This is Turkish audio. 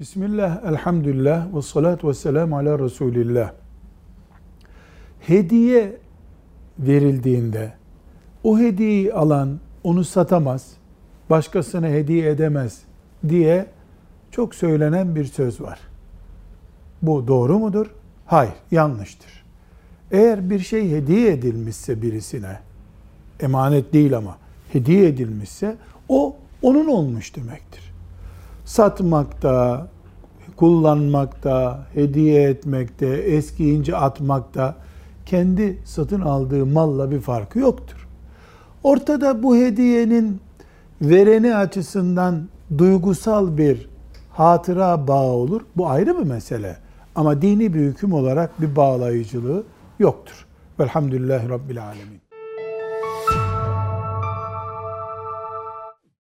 Bismillah, elhamdülillah, ve salatu ve selamu ala Resulillah. Hediye verildiğinde o hediyeyi alan onu satamaz, başkasına hediye edemez diye çok söylenen bir söz var. Bu doğru mudur? Hayır, yanlıştır. Eğer bir şey hediye edilmişse birisine, emanet değil ama hediye edilmişse o onun olmuş demektir. Satmakta, kullanmakta, hediye etmekte, eskiyince atmakta kendi satın aldığı malla bir farkı yoktur. Ortada bu hediyenin vereni açısından duygusal bir hatıra bağı olur. Bu ayrı bir mesele. Ama dini bir hüküm olarak bir bağlayıcılığı yoktur. Velhamdülillahi Rabbil Alemin.